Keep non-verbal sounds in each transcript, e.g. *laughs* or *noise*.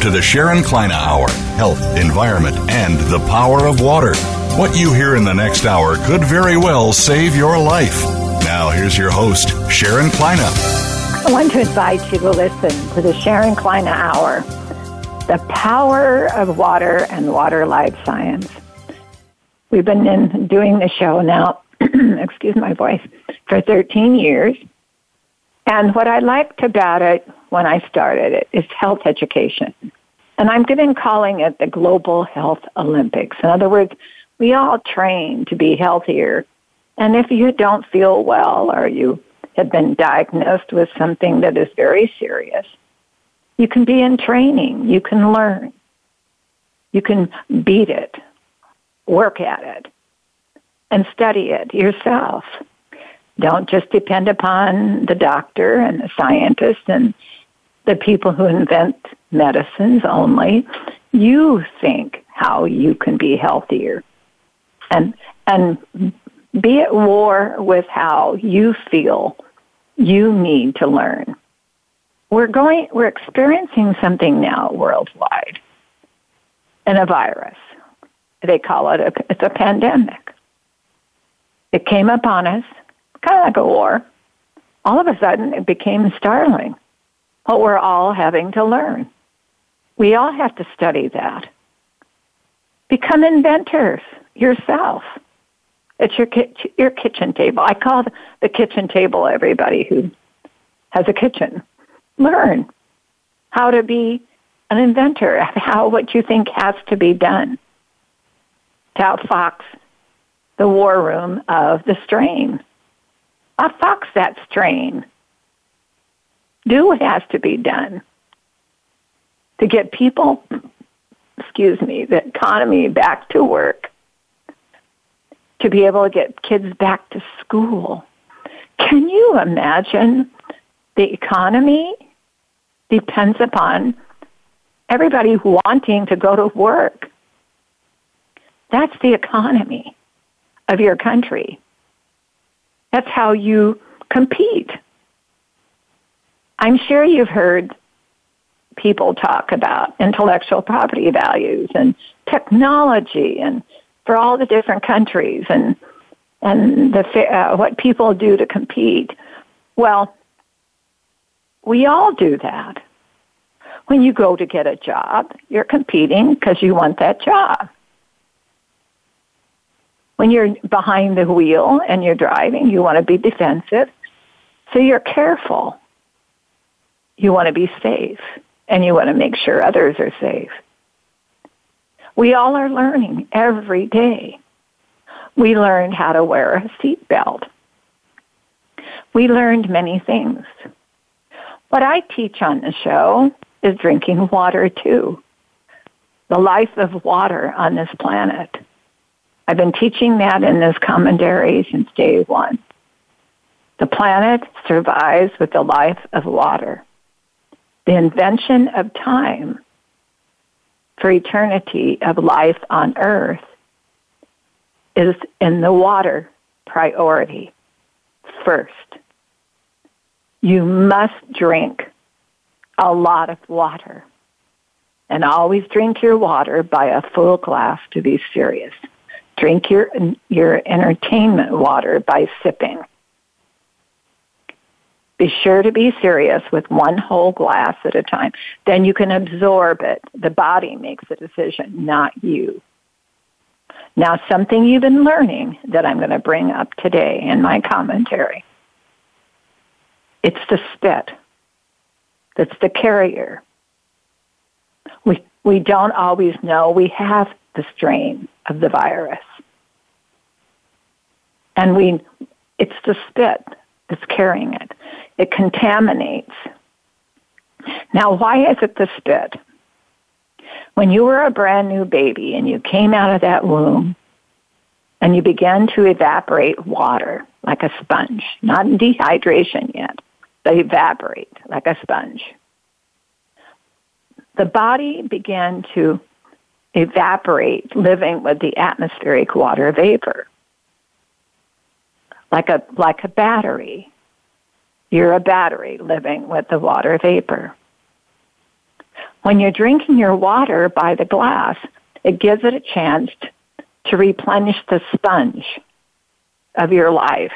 To the Sharon Kleyne Hour Health, Environment, and the Power of Water. What you hear in the next hour could very well save your life. Now, here's your host, Sharon Kleyne. I want to invite you to listen to the Sharon Kleyne Hour The Power of Water and Water Life Science. We've been in, doing the show now, *clears throat* excuse my voice, for 13 years. And what I liked about it when I started it is health education. And I'm even calling it the Global Health Olympics. In other words, we all train to be healthier. And if you don't feel well or you have been diagnosed with something that is very serious, you can be in training. You can learn. You can beat it, work at it, and study it yourself. Don't just depend upon the doctor and the scientist and the people who invent medicines only. You think how you can be healthier and and be at war with how you feel you need to learn. We're going we're experiencing something now worldwide. And a virus. They call it a it's a pandemic. It came upon us kind of like a war. All of a sudden, it became startling what we're all having to learn. We all have to study that. Become inventors yourself. It's your your kitchen table. I call the kitchen table everybody who has a kitchen. Learn how to be an inventor, *laughs* how what you think has to be done to outfox the war room of the strain fox that strain. Do what has to be done to get people, excuse me, the economy back to work, to be able to get kids back to school. Can you imagine the economy depends upon everybody wanting to go to work? That's the economy of your country. That's how you compete. I'm sure you've heard people talk about intellectual property values and technology and for all the different countries and and the uh, what people do to compete. Well, we all do that. When you go to get a job, you're competing because you want that job when you're behind the wheel and you're driving, you want to be defensive. So you're careful. You want to be safe and you want to make sure others are safe. We all are learning every day. We learned how to wear a seatbelt. We learned many things. What I teach on the show is drinking water too. The life of water on this planet. I've been teaching that in this commentary since day one. The planet survives with the life of water. The invention of time for eternity of life on earth is in the water priority first. You must drink a lot of water. And always drink your water by a full glass to be serious. Drink your, your entertainment water by sipping. Be sure to be serious with one whole glass at a time. Then you can absorb it. The body makes the decision, not you. Now, something you've been learning that I'm going to bring up today in my commentary. It's the spit that's the carrier. We, we don't always know we have the strain of the virus. And we, it's the spit that's carrying it. It contaminates. Now, why is it the spit? When you were a brand new baby and you came out of that womb and you began to evaporate water like a sponge, not in dehydration yet, but evaporate like a sponge. The body began to evaporate living with the atmospheric water vapor like a like a battery. You're a battery living with the water vapor. When you're drinking your water by the glass, it gives it a chance to replenish the sponge of your life.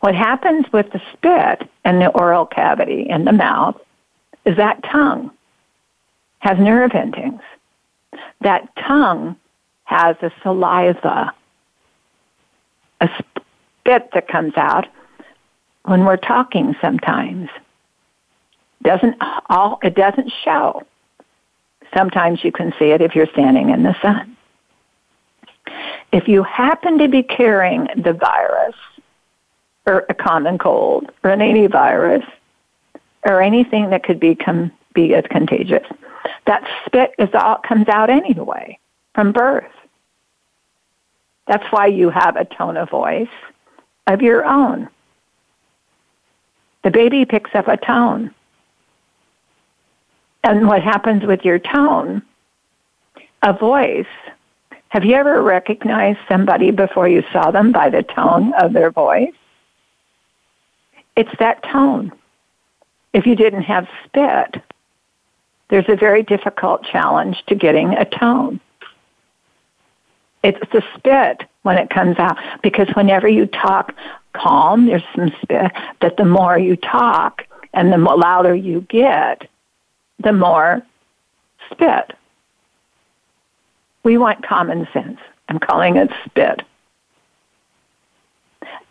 What happens with the spit and the oral cavity in the mouth is that tongue has nerve endings. That tongue has a saliva, a spit that comes out when we're talking sometimes. Doesn't all it doesn't show. Sometimes you can see it if you're standing in the sun. If you happen to be carrying the virus or a common cold or an antivirus or anything that could become be as contagious, that spit is all comes out anyway from birth. That's why you have a tone of voice of your own. The baby picks up a tone. And what happens with your tone, a voice, have you ever recognized somebody before you saw them by the tone of their voice? It's that tone. If you didn't have spit, there's a very difficult challenge to getting a tone. It's the spit when it comes out because whenever you talk calm, there's some spit, but the more you talk and the louder you get, the more spit. We want common sense. I'm calling it spit.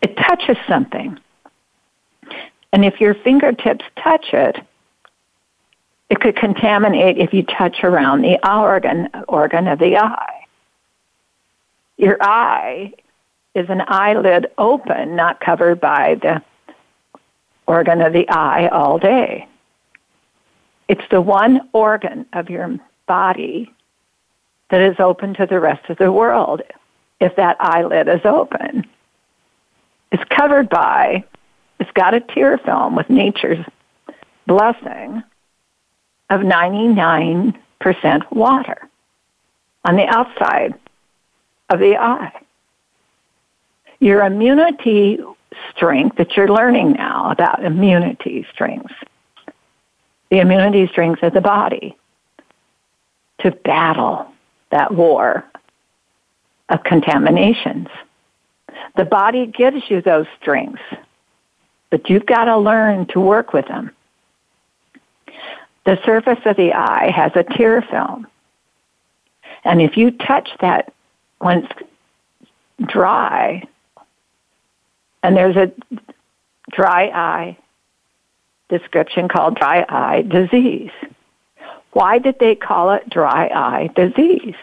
It touches something. And if your fingertips touch it, it could contaminate if you touch around the organ, organ of the eye. Your eye is an eyelid open, not covered by the organ of the eye all day. It's the one organ of your body that is open to the rest of the world if that eyelid is open. It's covered by, it's got a tear film with nature's blessing of 99% water on the outside of the eye. Your immunity strength that you're learning now about immunity strengths the immunity strength of the body to battle that war of contaminations. The body gives you those strengths, but you've got to learn to work with them. The surface of the eye has a tear film. And if you touch that when it's dry, and there's a dry eye description called dry eye disease. Why did they call it dry eye disease?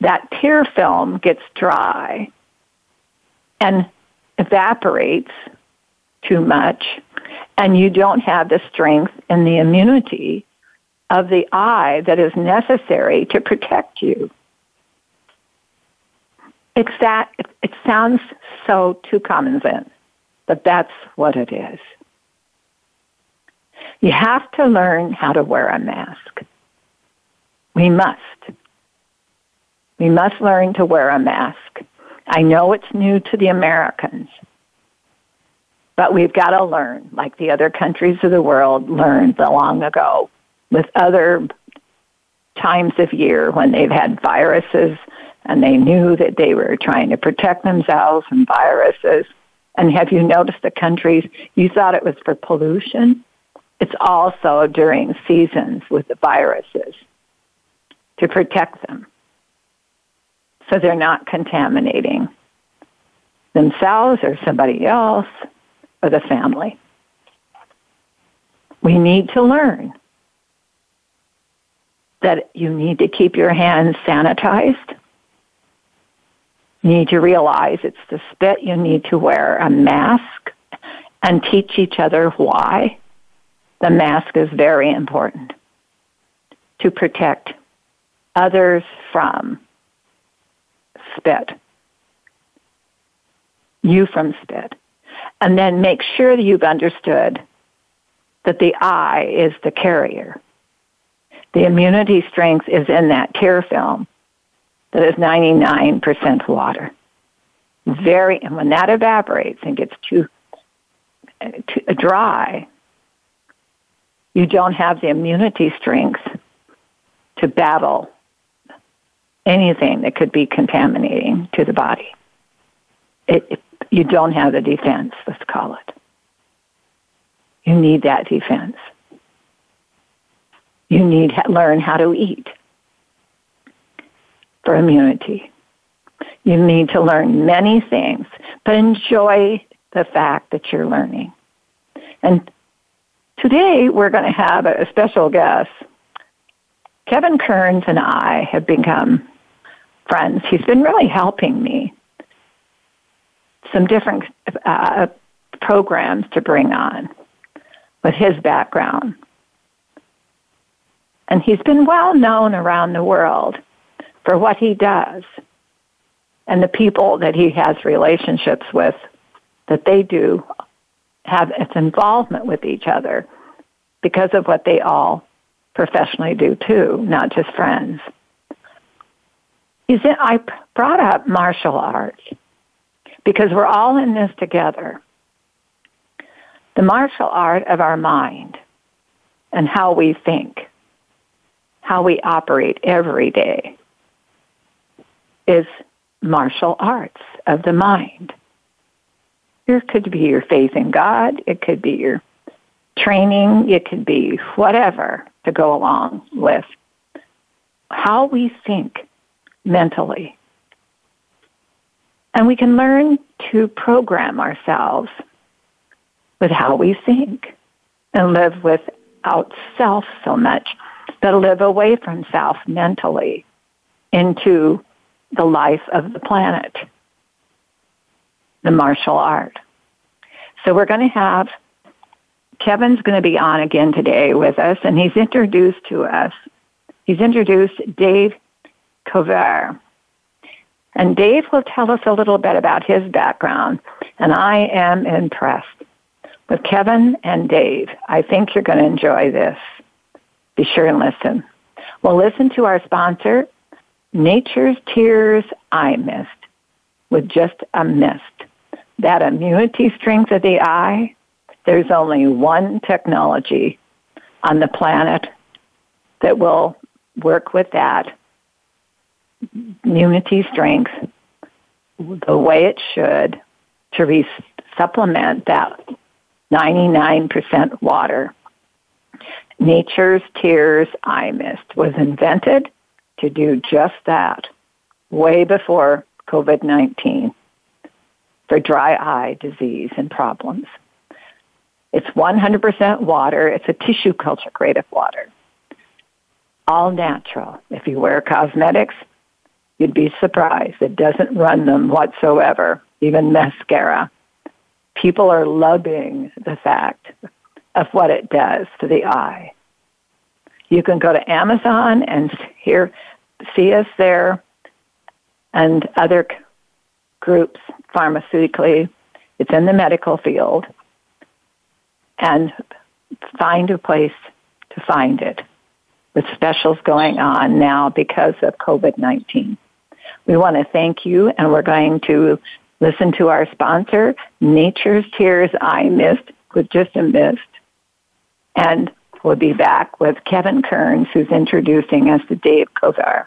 That tear film gets dry and evaporates too much, and you don't have the strength and the immunity of the eye that is necessary to protect you. It's that, it sounds so too common sense, but that's what it is. You have to learn how to wear a mask. We must. We must learn to wear a mask. I know it's new to the Americans, but we've got to learn, like the other countries of the world learned long ago with other times of year when they've had viruses and they knew that they were trying to protect themselves from viruses. And have you noticed the countries, you thought it was for pollution? It's also during seasons with the viruses to protect them so they're not contaminating themselves or somebody else or the family. We need to learn that you need to keep your hands sanitized. Need to realize it's the spit. You need to wear a mask and teach each other why the mask is very important to protect others from spit, you from spit. And then make sure that you've understood that the eye is the carrier. The immunity strength is in that tear film that is 99% water. Very, and when that evaporates and gets too, too dry, you don't have the immunity strength to battle anything that could be contaminating to the body. It, it, you don't have the defense, let's call it. You need that defense. You need to learn how to eat for immunity. You need to learn many things, but enjoy the fact that you're learning. And today we're going to have a special guest. Kevin Kearns and I have become friends. He's been really helping me. Some different uh, programs to bring on with his background. And he's been well known around the world for what he does and the people that he has relationships with that they do have its involvement with each other because of what they all professionally do too, not just friends. Is it, I brought up martial arts because we're all in this together. The martial art of our mind and how we think, how we operate every day is martial arts of the mind. It could be your faith in God, it could be your training, it could be whatever to go along with how we think mentally. And we can learn to program ourselves with how we think and live without self so much, but live away from self mentally into the life of the planet, the martial art. So we're going to have Kevin's going to be on again today with us, and he's introduced to us. He's introduced Dave Kovar. And Dave will tell us a little bit about his background, and I am impressed with Kevin and Dave. I think you're going to enjoy this. Be sure and listen. We'll listen to our sponsor, Nature's Tears Eye Mist with just a mist. That immunity strength of the eye, there's only one technology on the planet that will work with that immunity strength the way it should to re- supplement that 99% water. Nature's Tears Eye Mist was invented to do just that way before COVID 19 for dry eye disease and problems. It's 100% water. It's a tissue culture grade of water. All natural. If you wear cosmetics, you'd be surprised. It doesn't run them whatsoever, even mascara. People are loving the fact of what it does to the eye. You can go to Amazon and hear, see us there and other groups pharmaceutically. It's in the medical field. And find a place to find it with specials going on now because of COVID 19. We want to thank you, and we're going to listen to our sponsor, Nature's Tears Eye Mist, with just a mist. And We'll be back with Kevin Kearns, who's introducing us to Dave Kovar.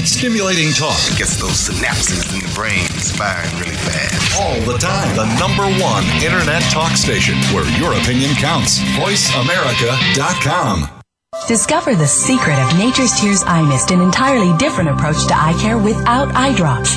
Stimulating talk gets those synapses in the brain firing really fast. All the time. The number one internet talk station where your opinion counts. VoiceAmerica.com. Discover the secret of Nature's Tears Eye Mist, an entirely different approach to eye care without eye drops.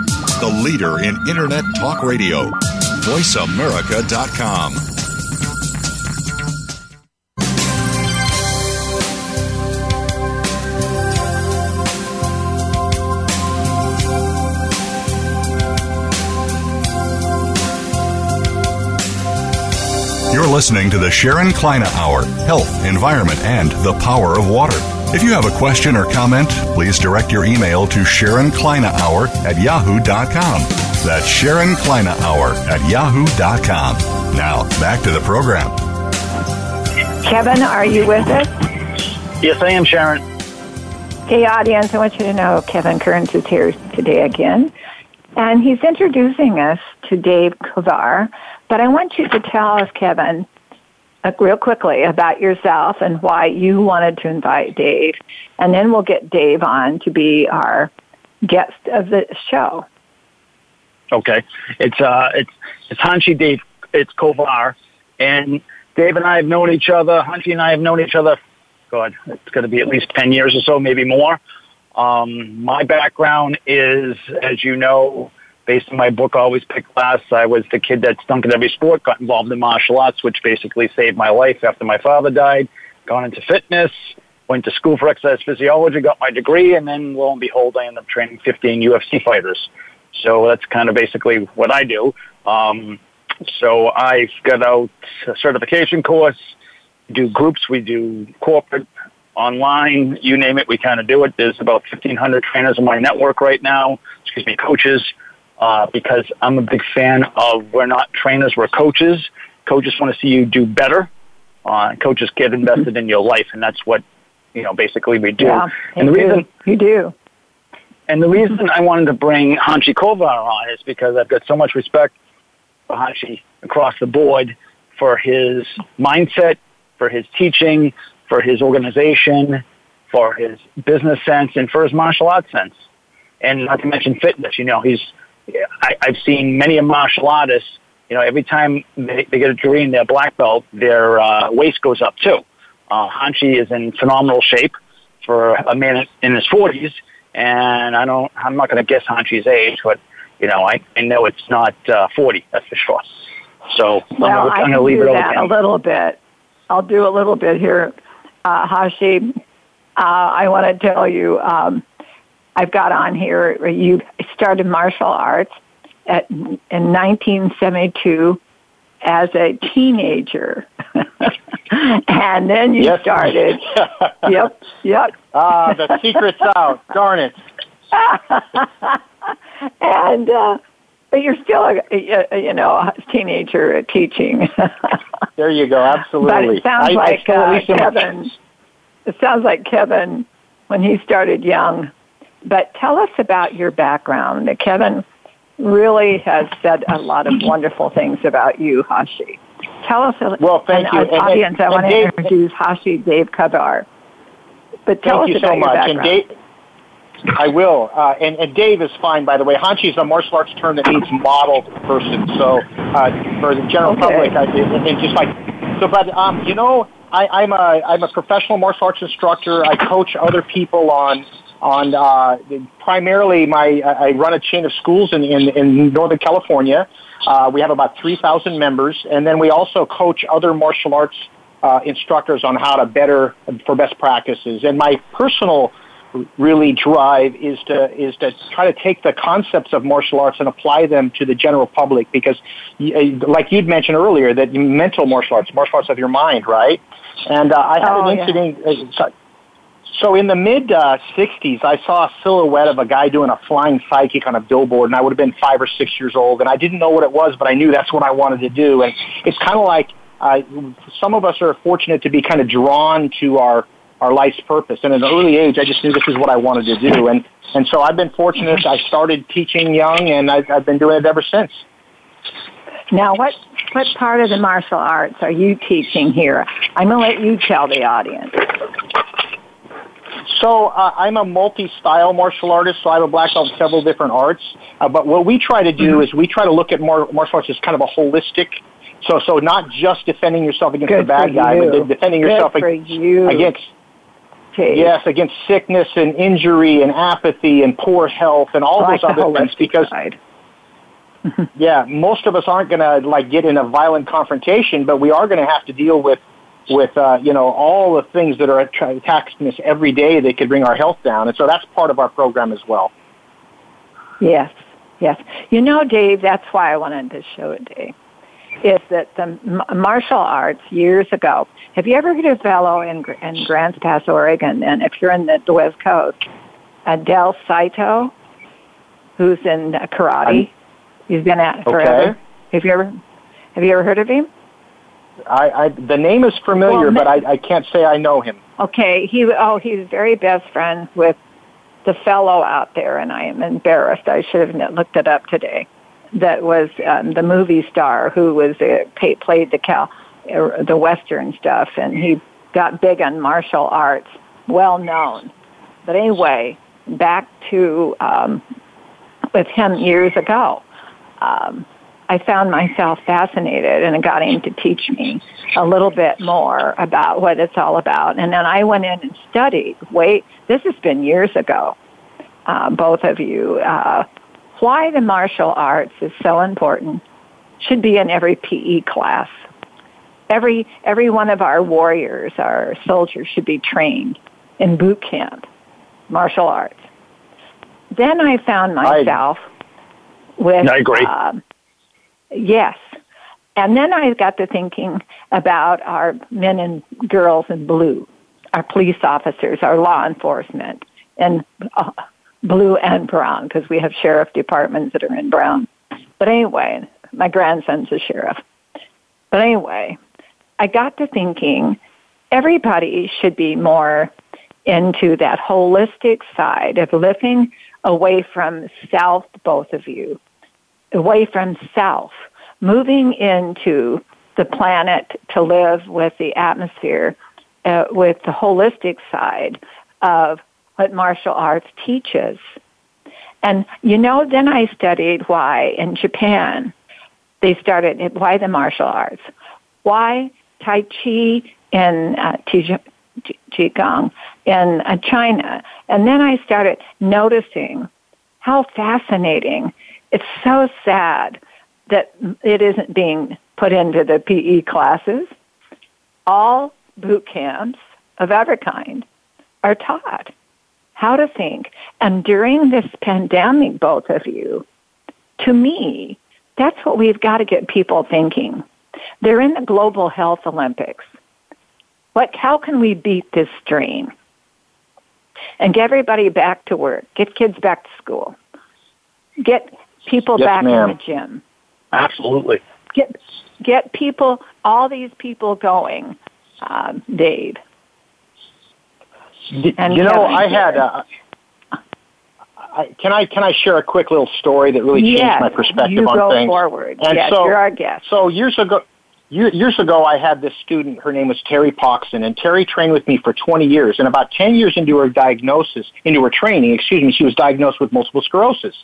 the leader in Internet talk radio. VoiceAmerica.com. You're listening to the Sharon Kleyne Hour Health, Environment, and the Power of Water. If you have a question or comment, please direct your email to Sharon Kleyne Hour at yahoo.com. That's Sharon Kleyne Hour at yahoo.com. Now, back to the program. Kevin, are you with us? Yes, I am, Sharon. Hey, audience, I want you to know Kevin Kearns is here today again. And he's introducing us to Dave Kovar. But I want you to tell us, Kevin, real quickly about yourself and why you wanted to invite Dave, and then we'll get Dave on to be our guest of the show. Okay, it's uh, it's it's Hanshi Dave. It's Kovar, and Dave and I have known each other. Hanshi and I have known each other. God, it's going to be at least ten years or so, maybe more. Um, my background is, as you know, based on my book, Always Pick Last, I was the kid that stunk at every sport, got involved in martial arts, which basically saved my life after my father died, gone into fitness, went to school for exercise physiology, got my degree, and then lo and behold, I ended up training 15 UFC fighters. So that's kind of basically what I do. Um, so I've got out a certification course, do groups, we do corporate, online, you name it, we kind of do it. There's about 1,500 trainers in my network right now, excuse me, coaches uh, because I'm a big fan of we're not trainers, we're coaches. Coaches want to see you do better. Uh, coaches get invested in your life, and that's what you know basically we do. Yeah, and the reason you do. And the reason I wanted to bring Hanshi Kovar on is because I've got so much respect for Hanshi across the board for his mindset, for his teaching, for his organization, for his business sense, and for his martial arts sense. And not to mention fitness. You know, he's I, I've seen many a martial artists, you know, every time they, they get a degree in their black belt, their uh, waist goes up too. Uh, Hanshi is in phenomenal shape for a man in his 40s, and I don't, I'm not going to guess Hanshi's age, but, you know, I, I know it's not uh, 40, that's for sure. So well, I'm going to leave it over that a little bit. I'll do a little bit here. Uh, Hashi, uh, I want to tell you, um, I've got on here, you started martial arts at, in 1972 as a teenager. *laughs* and then you yes. started. *laughs* yep, yep. Ah, the secret's out. Darn it. *laughs* and, uh, but you're still a, a, you know a teenager teaching. there you go. Absolutely. But it sounds I, like I uh, Kevin. It sounds like Kevin when he started young but tell us about your background. Kevin really has said a lot of wonderful things about you, Hashi. Tell us, well, thank an, you. And, audience, and, I want Dave, to introduce Hashi Dave Kovar. But tell us. thank us you about so much. And Dave, I will. Uh, and, and Dave is fine, by the way. Hanshi is a martial arts term that means model person. So uh, for the general okay. public, I, and just like so. But um, you know, I, I'm a I'm a professional martial arts instructor. I coach other people on on uh, primarily my I run a chain of schools in in, in Northern California. Uh, we have about three thousand members, and then we also coach other martial arts uh, instructors on how to better for best practices. And my personal really drive is to is to try to take the concepts of martial arts and apply them to the general public because like you'd mentioned earlier that mental martial arts martial arts of your mind right and uh, I had oh, an incident yeah. So in the mid uh, 60s, I saw a silhouette of a guy doing a flying side kick on a billboard, and I would have been five or six years old, and I didn't know what it was, but I knew that's what I wanted to do. And it's kind of like uh, some of us are fortunate to be kind of drawn to our our life's purpose. And at an early age, I just knew this is what I wanted to do. And and so I've been fortunate. I started teaching young, and I've, I've been doing it ever since. Now, what what part of the martial arts are you teaching here? I'm to let you tell the audience. So uh, I'm a multi-style martial artist, so I have a black belt in several different arts. Uh, but what we try to do mm-hmm. is we try to look at mar- martial arts as kind of a holistic. So, so not just defending yourself against Good the bad guy, you. but defending Good yourself ag- you. against Okay. yes, against sickness and injury and apathy and poor health and all like those other things. Because *laughs* yeah, most of us aren't going to like get in a violent confrontation, but we are going to have to deal with with uh, you know all the things that are attacking us every day that could bring our health down, and so that's part of our program as well. Yes, yes. You know, Dave, that's why I wanted this show today. Is that the martial arts years ago? Have you ever heard of a fellow in, in Grants Pass, Oregon? And if you're in the, the West Coast, Adele Saito, who's in karate. He's been at forever. Okay. Have you ever have you ever heard of him? I, I the name is familiar, well, but I, I can't say I know him. Okay, he oh he's very best friends with the fellow out there, and I am embarrassed. I should have looked it up today. That was um, the movie star who was uh, pay, played the cal uh, the western stuff, and he got big on martial arts, well known. But anyway, back to um, with him years ago. Um, I found myself fascinated and it got him to teach me a little bit more about what it's all about. And then I went in and studied. Wait, this has been years ago, uh, both of you. Uh, why the martial arts is so important should be in every PE class. Every every one of our warriors, our soldiers, should be trained in boot camp, martial arts. Then I found myself I, with. I agree. Uh, Yes. And then I got to thinking about our men and girls in blue, our police officers, our law enforcement, and uh, blue and brown, because we have sheriff departments that are in brown. But anyway, my grandson's a sheriff. But anyway, I got to thinking everybody should be more into that holistic side of living away from self, both of you, away from self, moving into the planet to live with the atmosphere, uh, with the holistic side of what martial arts teaches. And you know, then I studied why in Japan they started, why the martial arts, why Tai Chi in uh, Qigong in uh, China. And then I started noticing how fascinating it's so sad that it isn't being put into the PE classes. All boot camps of every kind are taught how to think. And during this pandemic, both of you, to me, that's what we've got to get people thinking. They're in the Global Health Olympics. What, how can we beat this strain? And get everybody back to work, get kids back to school, get people yes, back ma'am. in the gym. Absolutely. Get get people, all these people going, um, Dave. And you know, I had. Uh, I, can I can I share a quick little story that really changed yes, my perspective you on go things? forward. And yes, so, you're our guest. So years ago, years ago, I had this student. Her name was Terry Poxon, and Terry trained with me for 20 years. And about 10 years into her diagnosis, into her training, excuse me, she was diagnosed with multiple sclerosis.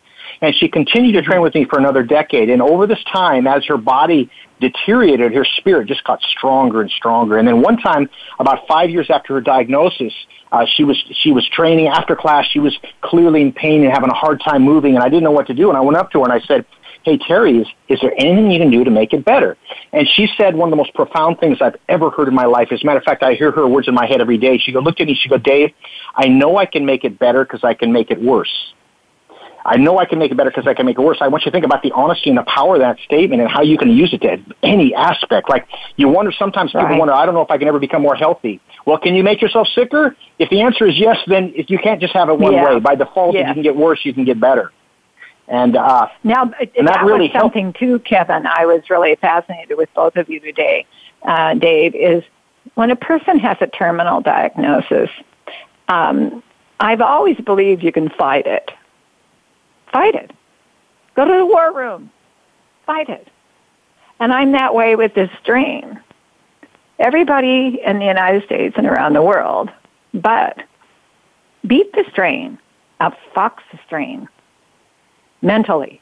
And she continued to train with me for another decade. And over this time, as her body deteriorated, her spirit just got stronger and stronger. And then one time, about five years after her diagnosis, uh, she was she was training after class. She was clearly in pain and having a hard time moving, and I didn't know what to do. And I went up to her and I said, "Hey Terry, is, is there anything you can do to make it better?" And she said one of the most profound things I've ever heard in my life. As a matter of fact, I hear her words in my head every day. She go, "Look at me." She go, "Dave, I know I can make it better because I can make it worse." I know I can make it better because I can make it worse. I want you to think about the honesty and the power of that statement and how you can use it to any aspect. Like you wonder sometimes people Right. wonder, I don't know if I can ever become more healthy. Well, can you make yourself sicker? If the answer is yes, then if you can't just have it one Yeah. way. By default, if you can get worse, you can get better. And uh, Now, And that that, really was something too, Kevin. I was really fascinated with both of you today, uh, Dave. Is when a person has a terminal diagnosis, um, I've always believed you can fight it. Fight it. Go to the war room. fight it. And I'm that way with this strain. Everybody in the United States and around the world, but beat the strain, outfox the strain mentally.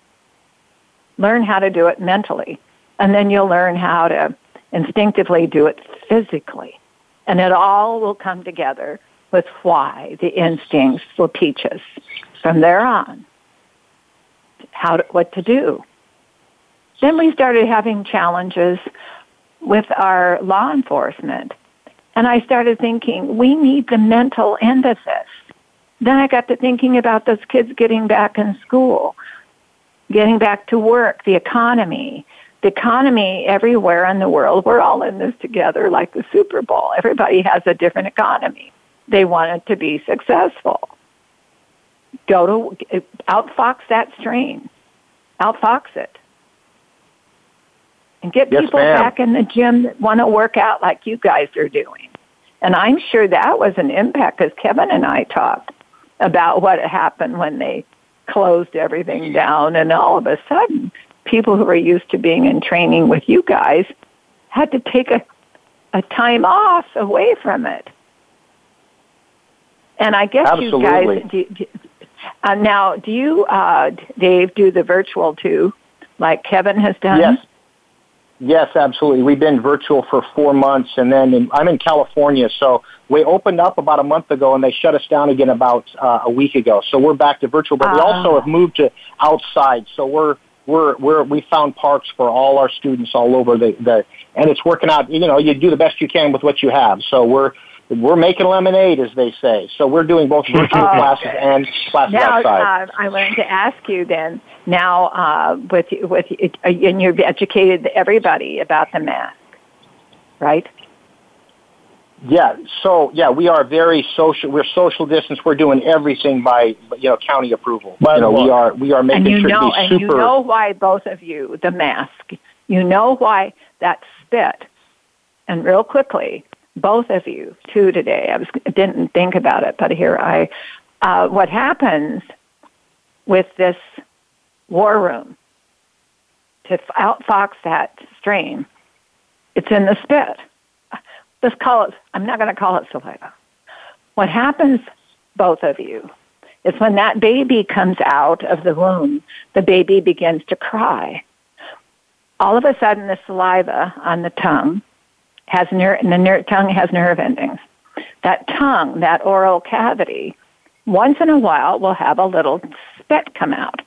Learn how to do it mentally. And then you'll learn how to instinctively do it physically. And it all will come together with why the instincts will teach us from there on how to, what to do. Then we started having challenges with our law enforcement. And I started thinking, we need the mental end of this. Then I got to thinking about those kids getting back in school, getting back to work, the economy. The economy everywhere in the world, we're all in this together like the Super Bowl. Everybody has a different economy. They want it to be successful. Go to, outfox that strain. Outfox it. And get yes, people ma'am. back in the gym that want to work out like you guys are doing. And I'm sure that was an impact because Kevin and I talked about what happened when they closed everything down and all of a sudden people who were used to being in training with you guys had to take a, a time off away from it. And I guess Absolutely. you guys, do, do, uh, now, do you, uh, Dave, do the virtual too, like Kevin has done? Yes. Yes, absolutely. We've been virtual for four months, and then in, I'm in California, so we opened up about a month ago, and they shut us down again about uh, a week ago. So we're back to virtual, but we Ah. also have moved to outside. So we're we're we're we found parks for all our students all over the the, and it's working out. You know, you do the best you can with what you have. So we're we're making lemonade, as they say. So we're doing both virtual Oh. classes and classes Now, outside. uh, I wanted to ask you then. Now, uh, with with uh, and you've educated everybody about the mask, right? Yeah, so yeah, we are very social. We're social distance. We're doing everything by you know county approval. By you know, we are we are making and you sure know, to be and super. you know why both of you the mask. You know why that spit. And real quickly, both of you, two today. I was didn't think about it, but here I. Uh, what happens with this war room to outfox that strain? It's in the spit. Let's call it. I'm not going to call it saliva. What happens, both of you, is when that baby comes out of the womb, the baby begins to cry. All of a sudden, the saliva on the tongue has nerve, and the ner- tongue has nerve endings. That tongue, that oral cavity, once in a while will have a little spit come out.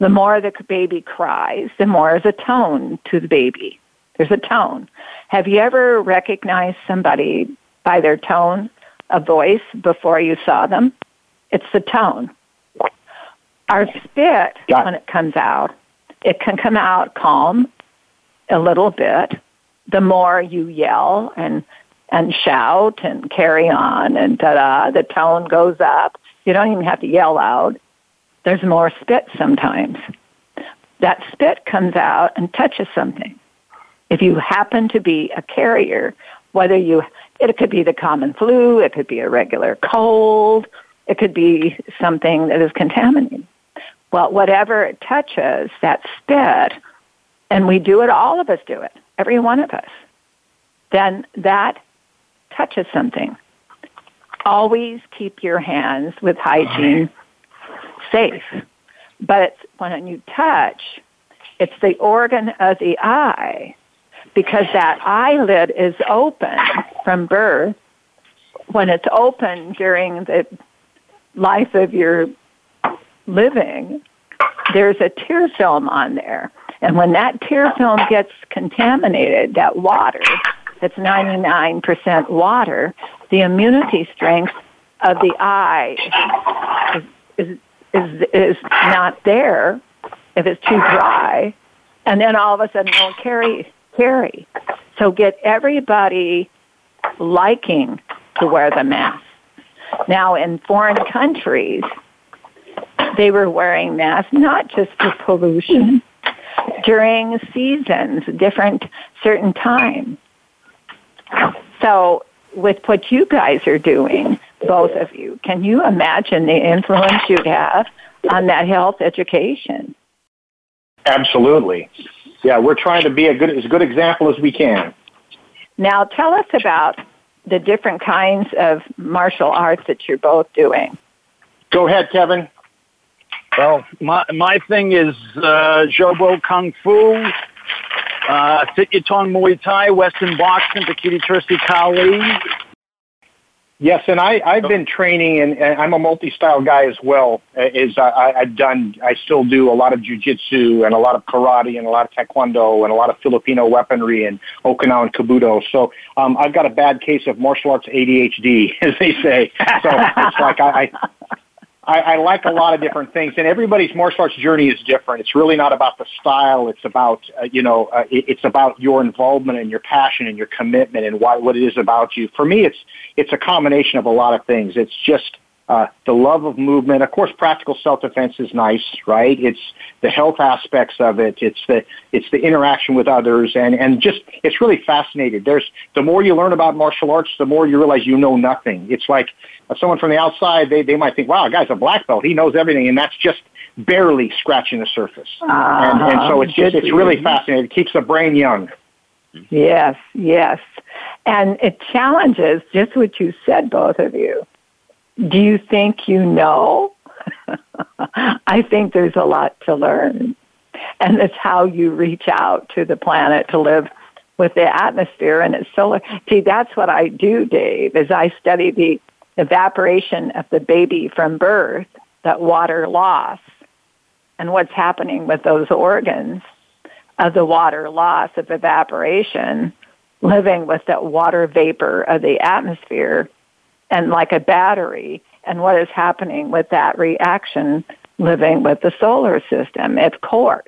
The more the baby cries, the more is a tone to the baby. There's a tone. Have you ever recognized somebody by their tone a voice before you saw them? It's the tone. Our spit, it. when it comes out, it can come out calm a little bit. The more you yell and and shout and carry on and da da, the tone goes up. You don't even have to yell loud. There's more spit sometimes. That spit comes out and touches something. If you happen to be a carrier, whether you, it could be the common flu, it could be a regular cold, it could be something that is contaminated. Well, whatever it touches, that spit, and we do it, all of us do it, every one of us, then that touches something. Always keep your hands with hygiene safe. But when you touch, it's the organ of the eye because that eyelid is open from birth. When it's open during the life of your living, there's a tear film on there. And when that tear film gets contaminated, that water, that's 99% water, the immunity strength of the eye is, is, is, is not there if it's too dry. And then all of a sudden it'll carry, carry. So get everybody liking to wear the mask. Now in foreign countries, they were wearing masks not just for pollution, mm-hmm. during seasons, different certain times. So with what you guys are doing, both of you, can you imagine the influence you'd have on that health education? Absolutely. Yeah, we're trying to be a good, as good example as we can. Now, tell us about the different kinds of martial arts that you're both doing. Go ahead, Kevin. Well, my my thing is uh, Jobo Kung Fu, uh, Sit Your Muay Thai, Western Boxing, Pekiti Tirsia Kali. Yes, and I, I've been training, and, and I'm a multi-style guy as well. uh, Is I, I've done, I still do a lot of jujitsu and a lot of karate and a lot of taekwondo and a lot of Filipino weaponry and Okinawan kobudo. So um, I've got a bad case of martial arts ADHD, *laughs* as they say. So it's like I, I I, I like a lot of different things, and everybody's martial arts journey is different. It's really not about the style; it's about uh, you know, uh, it, it's about your involvement and your passion and your commitment and why what it is about you. For me, it's it's a combination of a lot of things. It's just uh, the love of movement. Of course, practical self-defense is nice, right? It's the health aspects of it. It's the it's the interaction with others, and and just it's really fascinating. There's the more you learn about martial arts, the more you realize you know nothing. It's like someone from the outside, they they might think, "Wow, a guy's a black belt. He knows everything," and that's just barely scratching the surface. and and so it's just it's really fascinating. It keeps the brain young. Yes, yes. And it challenges just what you said, both of you. Do you think you know? *laughs* I think there's a lot to learn. And it's how you reach out to the planet to live with the atmosphere and its solar. See, that's what I do, Dave, is I study the evaporation of the baby from birth, that water loss, and what's happening with those organs of the water loss of evaporation, living with that water vapor of the atmosphere and like a battery, and what is happening with that reaction living with the solar system. Of course,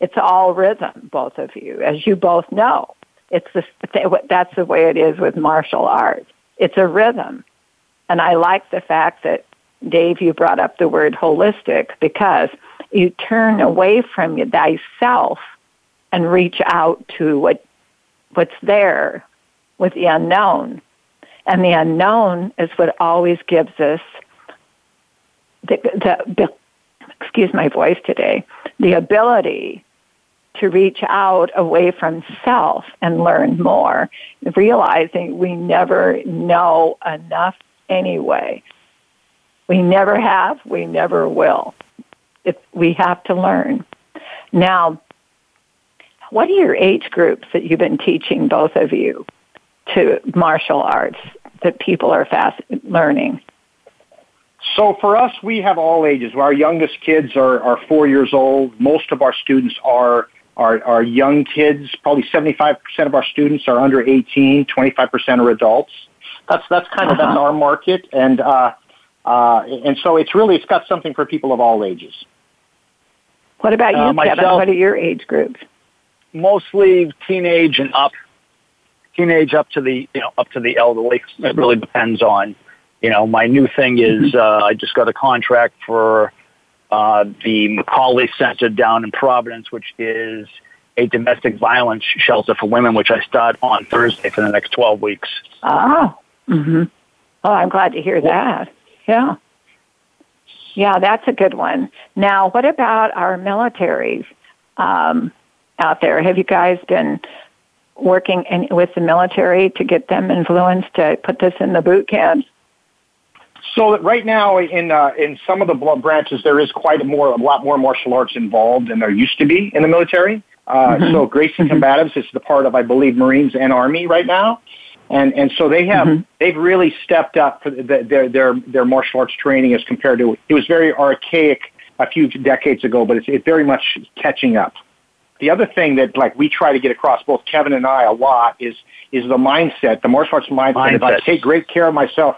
it's all rhythm, both of you, as you both know. It's the, that's the way it is with martial arts. It's a rhythm. And I like the fact that, Dave, you brought up the word holistic because you turn away from thyself and reach out to what what's there with the unknown. And the unknown is what always gives us the, the excuse my voice today, the ability to reach out away from self and learn more, realizing we never know enough anyway. We never have, we never will. If we have to learn. Now, what are your age groups that you've been teaching, both of you, to martial arts that people are fast learning? So for us, we have all ages. Our youngest kids are, are four years old. Most of our students are, are, are young kids. Probably 75% of our students are under 18, 25% are adults. That's, that's kind of, Uh-huh. that's our market. And, uh, uh, and so it's really, it's got something for people of all ages. What about you, Uh, Kevin? What are your age groups? Mostly teenage and up. Teenage up to the you know up to the elderly. It really depends on you know my new thing is uh, I just got a contract for uh, the Macaulay Center down in Providence, which is a domestic violence shelter for women, which I start on Thursday for the next twelve weeks. Oh, hmm oh, I'm glad to hear that. Yeah. Yeah, that's a good one. Now, what about our militaries um, out there? Have you guys been working in, with the military to get them influenced to put this in the boot camps? So that right now, in uh, in some of the blood branches, there is quite a more a lot more martial arts involved than there used to be in the military. Uh, So Gracie Combatives is the part of, I believe, Marines and Army right now, and and so they have they've really stepped up for the, their their their martial arts training as compared to it was very archaic a few decades ago, but it's, it's very much catching up. The other thing that like we try to get across, both Kevin and I, a lot is is the mindset, the martial arts mindset. If I take great care of myself,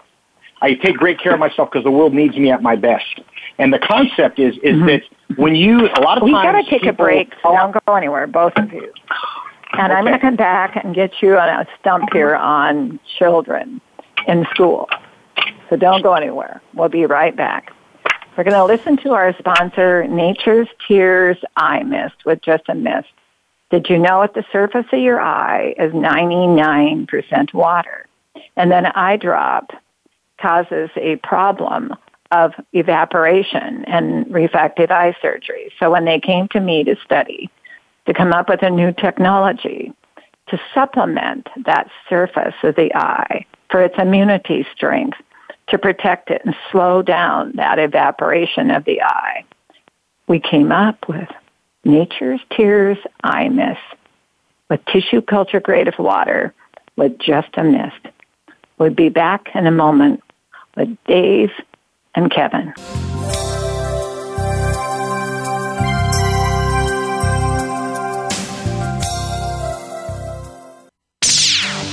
I take great care of myself because the world needs me at my best. And the concept is is mm-hmm. that when you a lot of We times got to take a people- break. So don't go anywhere, both of you. And I'm going to come back and get you on a stump here on children in school. So don't go anywhere. We'll be right back. We're going to listen to our sponsor, Nature's Tears Eye Mist with just a mist. Did you know at the surface of your eye is 99% water? And then eye drop causes a problem of evaporation and refractive eye surgery. So when they came to me to study, to come up with a new technology to supplement that surface of the eye for its immunity strength, to protect it and slow down that evaporation of the eye, we came up with Nature's Tears Eye Mist with tissue culture grade of water with just a mist. We'll be back in a moment with Dave and Kevin.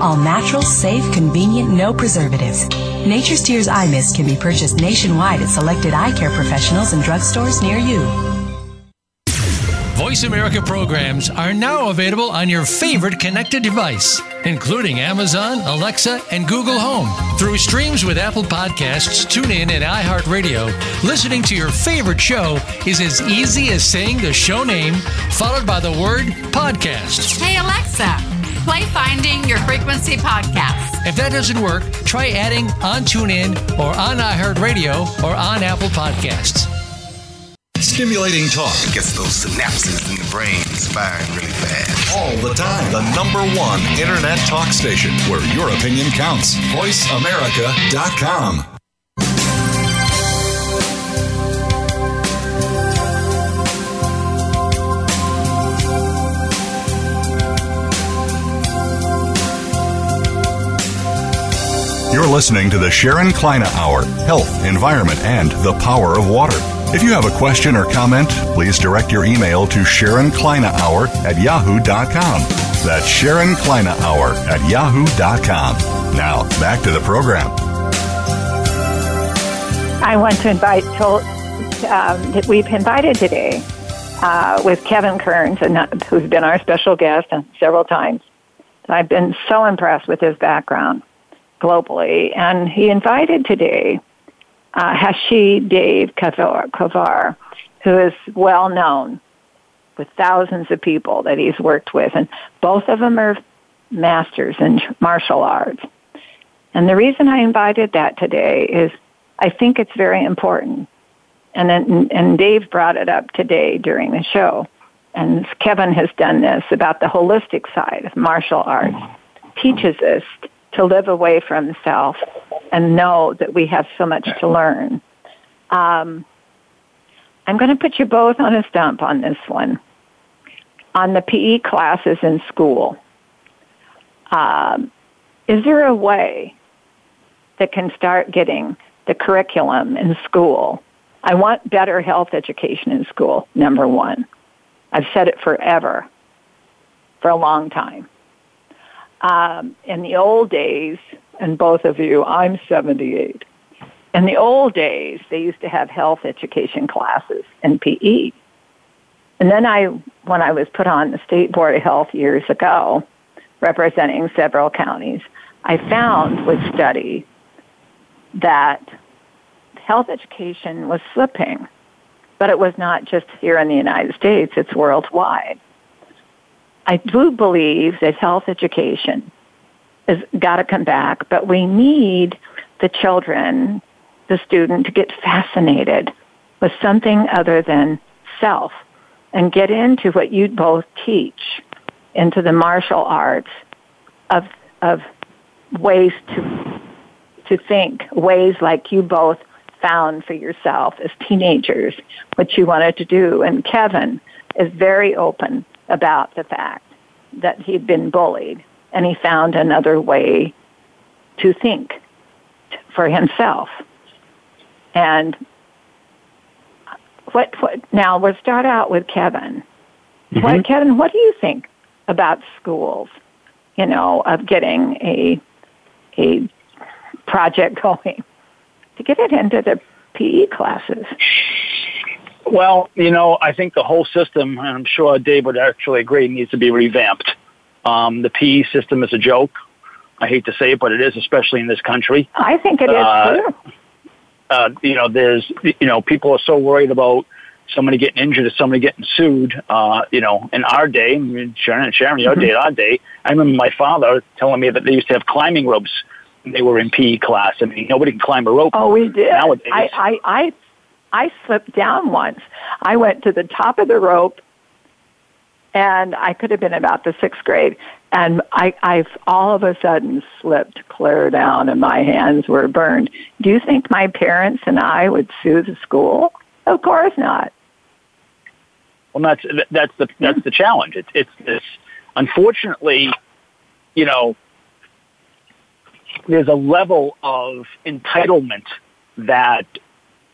All natural, safe, convenient, no preservatives. Nature's Tears Eye Mist can be purchased nationwide at selected eye care professionals and drugstores near you. Voice America programs are now available on your favorite connected device, including Amazon, Alexa, and Google Home. Through streams with Apple Podcasts, TuneIn, and iHeartRadio, listening to your favorite show is as easy as saying the show name followed by the word podcast. Hey, Alexa, play Finding Your Frequency podcast. If that doesn't work, try adding on TuneIn or on iHeartRadio or on Apple Podcasts. Stimulating talk Gets those synapses in the brain firing really fast. all the time. The number one internet talk station where your opinion counts. VoiceAmerica.com. You're listening to the Sharon Kleyne Hour Health, Environment, and the Power of Water. If you have a question or comment, please direct your email to Sharon Hour at yahoo.com. That's Sharon Hour at yahoo.com. Now, back to the program. I want to invite Tol- um, that we've invited today uh, with Kevin Kearns, uh, who's been our special guest several times. I've been so impressed with his background globally, and he invited today uh, Hanshi Dave Kovar, who is well known with thousands of people that he's worked with, and both of them are masters in martial arts. And the reason I invited that today is I think it's very important. And then, and Dave brought it up today during the show. And Kevin has done this about the holistic side of martial arts. Teaches us to live away from self and know that we have so much to learn. Um, I'm going to put you both on a stump on this one. On the PE classes in school, um, is there a way that can start getting the curriculum in school? I want better health education in school, number one. I've said it forever, for a long time. Um, in the old days, and both of you, I'm 78. In the old days, they used to have health education classes in PE. And then I, when I was put on the State Board of Health years ago, representing several counties, I found with study that health education was slipping, but it was not just here in the United States, it's worldwide. I do believe that health education has got to come back, but we need the children, the student to get fascinated with something other than self and get into what you both teach, into the martial arts of, of ways to, to think, ways like you both found for yourself as teenagers, what you wanted to do. And Kevin is very open about the fact that he'd been bullied and he found another way to think for himself. And what, what now we'll start out with Kevin. Mm-hmm. What Kevin, what do you think about schools, you know, of getting a a project *laughs* going to get it into the PE classes? Well, you know, I think the whole system, and I'm sure Dave would actually agree, needs to be revamped. Um, the PE system is a joke. I hate to say it, but it is, especially in this country. I think it is uh, too. Uh, you know, there's, you know, people are so worried about somebody getting injured or somebody getting sued. Uh, you know, in our day, Sharon and Sharon, your mm-hmm. day, our day, I remember my father telling me that they used to have climbing ropes they were in PE class. I mean, nobody can climb a rope. Oh, we did. Nowadays. I, I, I, I slipped down once. I went to the top of the rope and I could have been about the sixth grade, and I, I've all of a sudden slipped clear down, and my hands were burned. Do you think my parents and I would sue the school? Of course not. Well, that's that's the that's the challenge. It's it's this. Unfortunately, you know, there's a level of entitlement that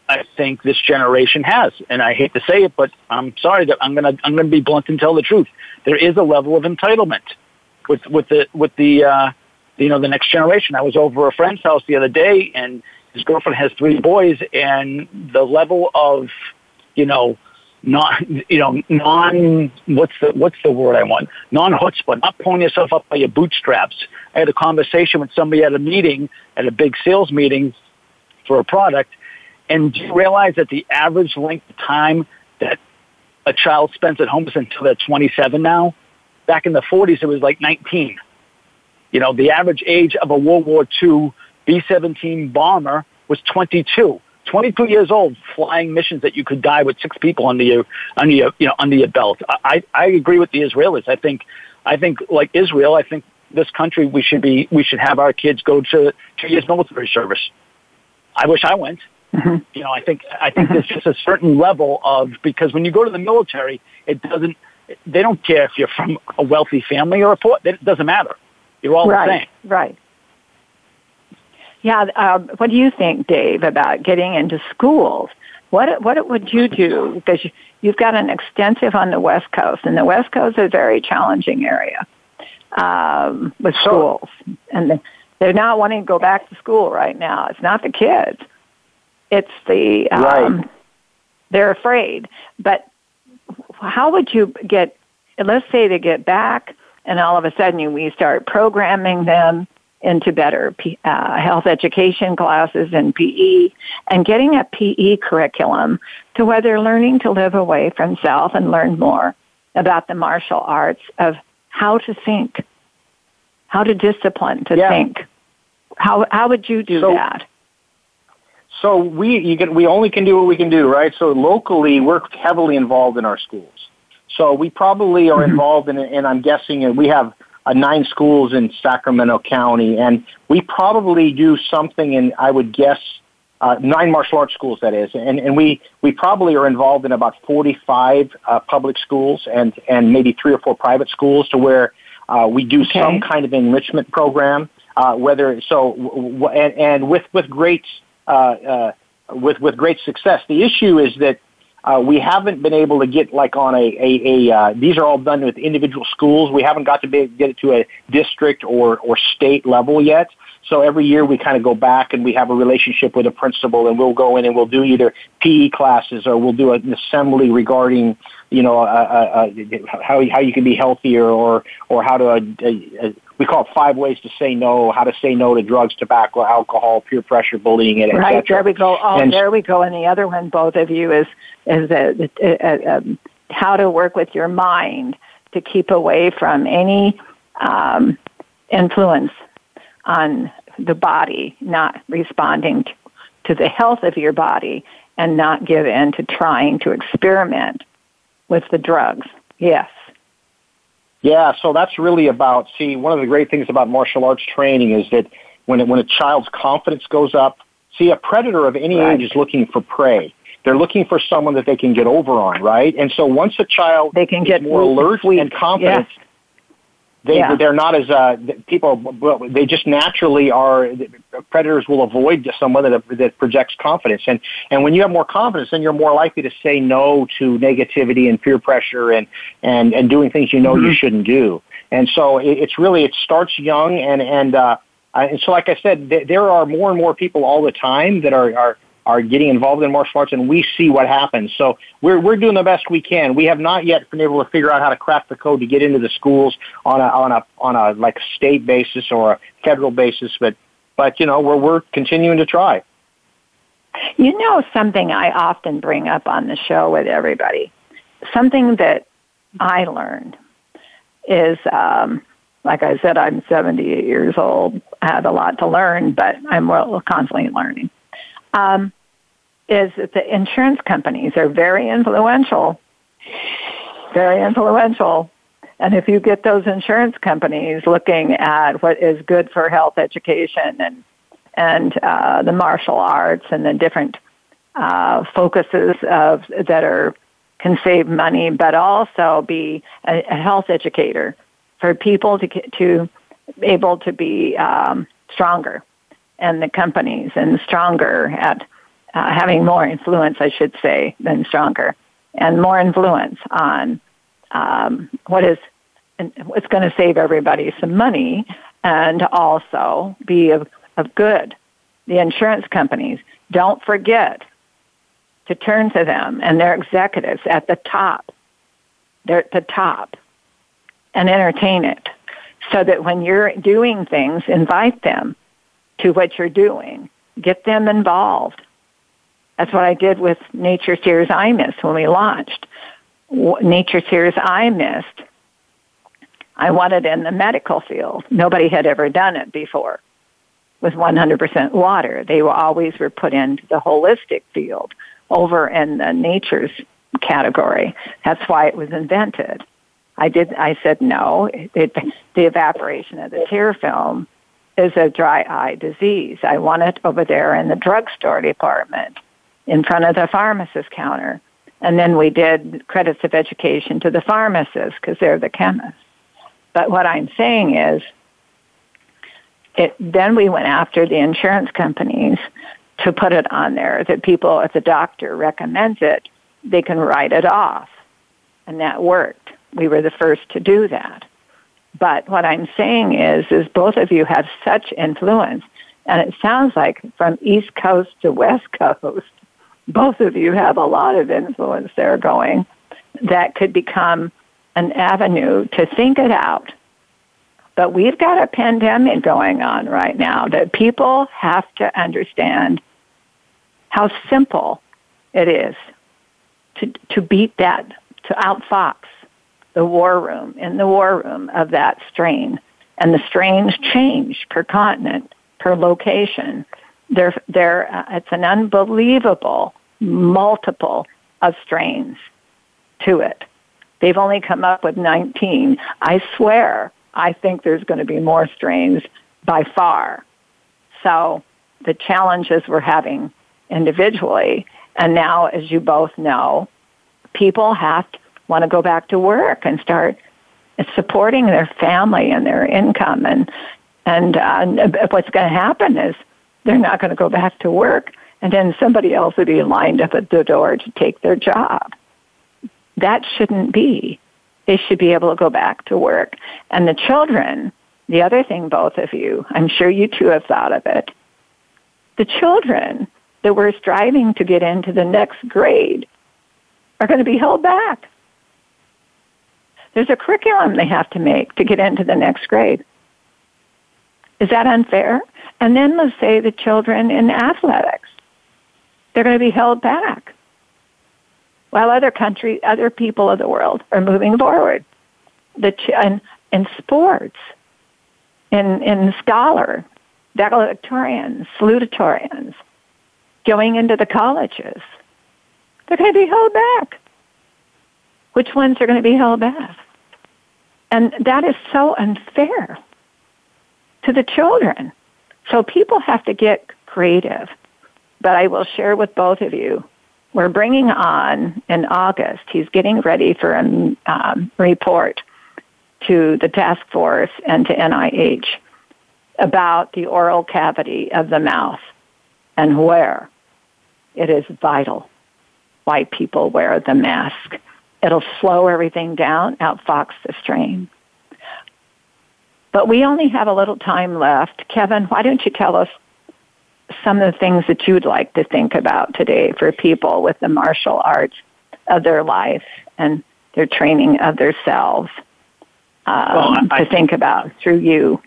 I think this generation has. And I hate to say it, but I'm sorry that I'm gonna I'm gonna be blunt and tell the truth. There is a level of entitlement with with the with the uh, you know the next generation. I was over a friend's house the other day, and his girlfriend has three boys, and the level of you know non you know non what's the what's the word I want non chutzpah, not pulling yourself up by your bootstraps. I had a conversation with somebody at a meeting at a big sales meeting for a product and do you realize that the average length of time that a child spends at home is until they're 27 now? Back in the 40s, it was like 19. You know, the average age of a World War II B-17 bomber was 22. 22 years old, flying missions that you could die with six people under your, under your, you know, under your belt. I, I agree with the Israelis. I think, I think like Israel, I think this country, we should be, we should have our kids go to two years military service. I wish I went. Mm-hmm. You know, I think I think mm-hmm. there's just a certain level of because when you go to the military, it doesn't. They don't care if you're from a wealthy family or a poor. It doesn't matter. You're all right, the same. Right. Yeah. Um, what do you think, Dave, about getting into schools? What what would you do? Because you, you've got an extensive on the West Coast, and the West Coast is a very challenging area um, with schools, and they're not wanting to go back to school right now. It's not the kids it's the um, right. they're afraid. But how would you get? Let's say they get back, and all of a sudden we start programming them into better uh, health education classes and PE, and getting a PE curriculum to where they're learning to live away from self and learn more about the martial arts of how to think, how to discipline to yeah. think. How how would you do so, that? So we you can we only can do what we can do, right? So locally, we're heavily involved in our schools. So we probably are mm-hmm. involved in, and I'm guessing and we have uh, nine schools in Sacramento County, and we probably do something in I would guess uh, nine martial arts schools that is, and and we we probably are involved in about 45 uh, public schools and and maybe three or four private schools to where uh, we do okay. some kind of enrichment program. Uh, whether so, w- w- and, and with with great with with great success. The issue is that uh, we haven't been able to get like on a a, a uh, these are all done with individual schools. We haven't got to be, get it to a district or or state level yet. So every year we kind of go back and we have a relationship with a principal and we'll go in and we'll do either PE classes or we'll do an assembly regarding, you know, uh, uh, uh, how, how you can be healthier or, or how to, uh, uh, we call it five ways to say no, how to say no to drugs, tobacco, alcohol, peer pressure, bullying, and Right, there we go. Oh, and, there we go. And the other one, both of you, is, is a, a, a, how to work with your mind to keep away from any um, influence on the body not responding to, to the health of your body and not give in to trying to experiment with the drugs. Yes. Yeah, so that's really about, see, one of the great things about martial arts training is that when, it, when a child's confidence goes up, see, a predator of any right. age is looking for prey. They're looking for someone that they can get over on, right? And so once a child they can get more alert and confident, yes. They yeah. they're not as uh, people. They just naturally are. Predators will avoid someone that that projects confidence, and and when you have more confidence, then you're more likely to say no to negativity and peer pressure and and and doing things you know mm-hmm. you shouldn't do. And so it, it's really it starts young, and and uh, and so like I said, th- there are more and more people all the time that are are are getting involved in martial arts and we see what happens. So we're, we're doing the best we can. We have not yet been able to figure out how to crack the code to get into the schools on a, on a, on a like state basis or a federal basis, but, but you know, we're, we're continuing to try. You know something I often bring up on the show with everybody, something that I learned is, um, like I said, I'm 78 years old. I have a lot to learn, but I'm well constantly learning. Um, is that the insurance companies are very influential, very influential. And if you get those insurance companies looking at what is good for health education and and uh, the martial arts and the different uh, focuses of that are can save money, but also be a, a health educator for people to to able to be um, stronger, and the companies and stronger at uh, having more influence, I should say, than stronger, and more influence on um, what is what's going to save everybody some money, and also be of, of good. The insurance companies don't forget to turn to them and their executives at the top. They're at the top and entertain it so that when you're doing things, invite them to what you're doing. Get them involved. That's what I did with Nature Tears Eye Mist when we launched. Nature Tears Eye Mist, I wanted in the medical field. Nobody had ever done it before with 100% water. They were always were put into the holistic field over in the nature's category. That's why it was invented. I did. I said no. It, the evaporation of the tear film is a dry eye disease. I want it over there in the drugstore department, in front of the pharmacist counter. And then we did credits of education to the pharmacists because they're the chemists. But what I'm saying is, it, then we went after the insurance companies to put it on there that people, if the doctor recommends it, they can write it off. And that worked. We were the first to do that. But what I'm saying is, is both of you have such influence, and it sounds like from East Coast to West *laughs* Coast, both of you have a lot of influence there going that could become an avenue to think it out. But we've got a pandemic going on right now that people have to understand how simple it is to, to beat that, to outfox the war room, in the war room of that strain. And the strains change per continent, per location. They're, they're, uh, it's an unbelievable multiple of strains to it. They've only come up with 19. I swear, I think there's going to be more strains by far. So the challenges we're having individually, and now, as you both know, people have to want to go back to work and start supporting their family and their income and and uh, what's going to happen is they're not going to go back to work and then somebody else will be lined up at the door to take their job. That shouldn't be. They should be able to go back to work. And the children the other thing both of you i'm sure you two have thought of it the children that we're striving to get into the next grade are going to be held back there's a curriculum they have to make to get into the next grade. Is that unfair? And then let's say the children in athletics, they're going to be held back while other countries, other people of the world are moving forward. The ch- in, in sports, in, in scholar, valedictorians, salutatorians, going into the colleges, they're going to be held back. Which ones are going to be held back? And that is so unfair to the children. So people have to get creative. But I will share with both of you. We're bringing on in August, he's getting ready for a um, report to the task force and to NIH about the oral cavity of the mouth and where it is vital why people wear the mask It'll slow everything down, outfox the strain. But we only have a little time left. Kevin, why don't you tell us some of the things that you'd like to think about today for people with the martial arts of their life and their training of themselves um, well, I, to think about through you?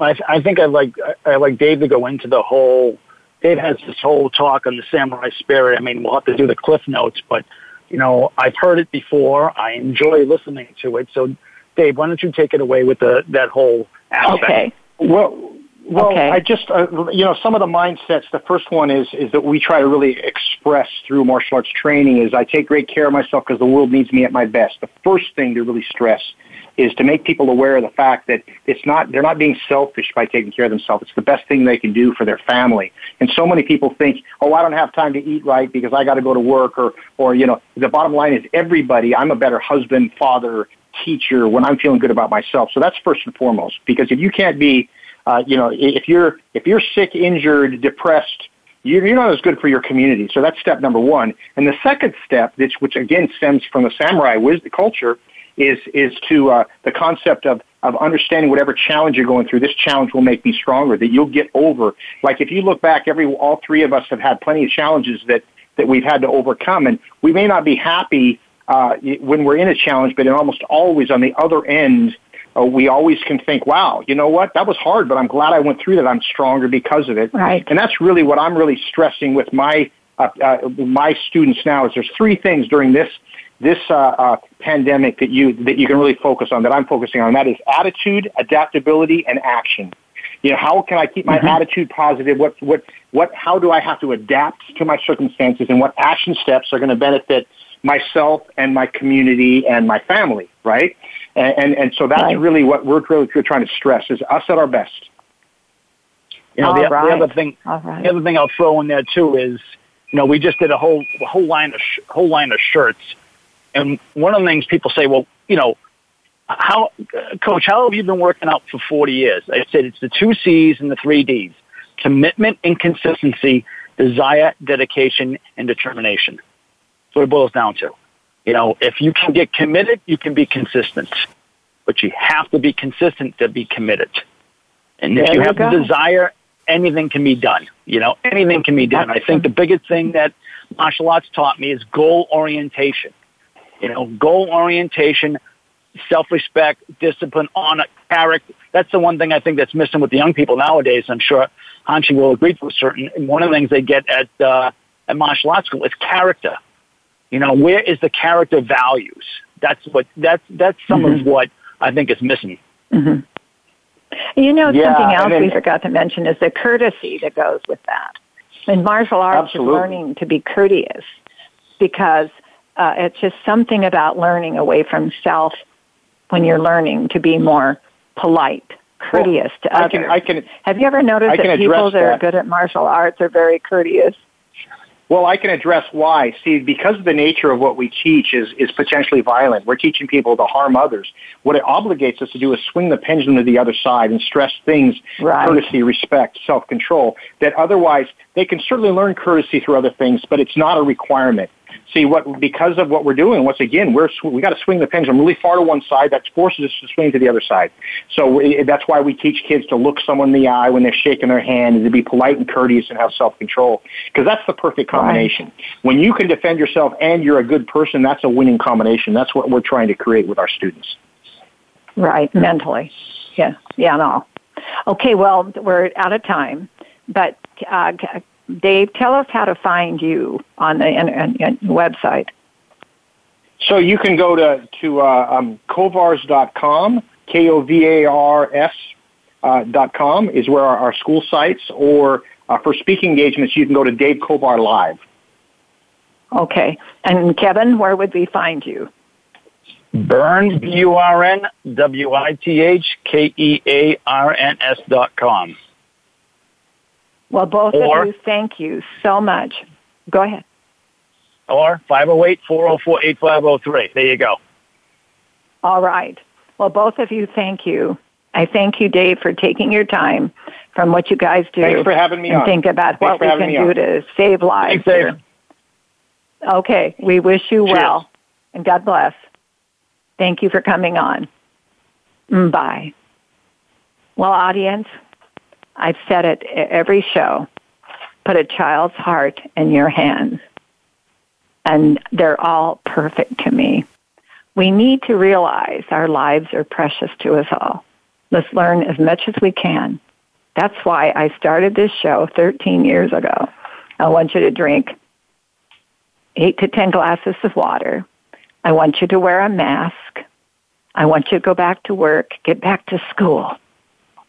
I, I think I'd like I like Dave to go into the whole. Dave has this whole talk on the samurai spirit. I mean, we'll have to do the cliff notes, but you know, I've heard it before. I enjoy listening to it. So, Dave, why don't you take it away with the that whole aspect? Okay. Well, well, okay. I just, uh, you know, some of the mindsets. The first one is is that we try to really express through martial arts training is I take great care of myself because the world needs me at my best. The first thing to really stress is to make people aware of the fact that it's not they're not being selfish by taking care of themselves. It's the best thing they can do for their family. And so many people think, oh, I don't have time to eat right because I got to go to work, or or you know, the bottom line is everybody. I'm a better husband, father, teacher when I'm feeling good about myself. So that's first and foremost. Because if you can't be, uh, you know, if you're if you're sick, injured, depressed, you're not as good for your community. So that's step number one. And the second step, which, which again stems from the samurai wisdom culture, is is to uh, the concept of of understanding whatever challenge you're going through. This challenge will make me stronger. That you'll get over. Like if you look back, every all three of us have had plenty of challenges that that we've had to overcome, and we may not be happy uh, when we're in a challenge, but almost always on the other end. Uh, we always can think, wow, you know what? That was hard, but I'm glad I went through that. I'm stronger because of it. Right. And that's really what I'm really stressing with my uh, uh, my students now is there's three things during this this uh, uh, pandemic that you that you can really focus on that I'm focusing on that is attitude, adaptability, and action. You know, how can I keep my mm-hmm. attitude positive? What what what? How do I have to adapt to my circumstances, and what action steps are going to benefit myself and my community and my family? Right, and and, and so that's right. really what we're really we're trying to stress is us at our best. You know, the, right. the, other thing, right. the other thing I'll throw in there too is, you know, we just did a whole a whole line of sh- whole line of shirts and one of the things people say, well, you know, how, coach, how have you been working out for 40 years? I said it's the two C's and the three D's commitment and consistency, desire, dedication, and determination. That's what it boils down to. You know, if you can get committed, you can be consistent, but you have to be consistent to be committed. And if you, you have go. the desire, anything can be done. You know, anything can be done. I think the biggest thing that martial arts taught me is goal orientation. You know, goal orientation, self-respect, discipline, honor, character. That's the one thing I think that's missing with the young people nowadays. I'm sure Hanshi will agree to a certain. One of the things they get at uh, at martial arts school is character. You know, where is the character values? That's what that's that's some mm-hmm. of what I think is missing. Mm-hmm. You know, yeah, something else then, we forgot to mention is the courtesy that goes with that. In martial arts, absolutely. is learning to be courteous because uh, it's just something about learning away from self when you're learning to be more polite, courteous well, to others. I can, I can, Have you ever noticed that people that are good at martial arts are very courteous? Well, I can address why. See, because of the nature of what we teach is, is potentially violent. We're teaching people to harm others. What it obligates us to do is swing the pendulum to the other side and stress things, right. courtesy, respect, self-control, that otherwise they can certainly learn courtesy through other things, but it's not a requirement see what because of what we're doing. Once again, we're we got to swing the pendulum really far to one side. That forces us to swing to the other side. So we, that's why we teach kids to look someone in the eye when they're shaking their hand and to be polite and courteous and have self control because that's the perfect combination. Right. When you can defend yourself and you're a good person, that's a winning combination. That's what we're trying to create with our students. Right, mentally. Yeah, yeah, no. Okay, well, we're out of time, but uh, Dave, tell us how to find you on the website. So you can go to to uh, um, kovars.com, K O V A R S uh, dot com is where our, our school sites, or uh, for speaking engagements, you can go to Dave Kovar Live. Okay, and Kevin, where would we find you? Burns, B U R N W I T H K E A R N S dot com. Well, both or, of you, thank you so much. Go ahead. Or 508-404-8503. There you go. All right. Well, both of you, thank you. I thank you, Dave, for taking your time from what you guys do. Thanks for having me and on. think about Thanks what we can do on. to save lives. Thanks, here. Okay. We wish you Cheers. well, and God bless. Thank you for coming on. Mm, bye. Well, audience, I've said it every show. put a child's heart in your hands. And they're all perfect to me. We need to realize our lives are precious to us all. Let's learn as much as we can. That's why I started this show 13 years ago. I want you to drink eight to 10 glasses of water. I want you to wear a mask. I want you to go back to work, get back to school.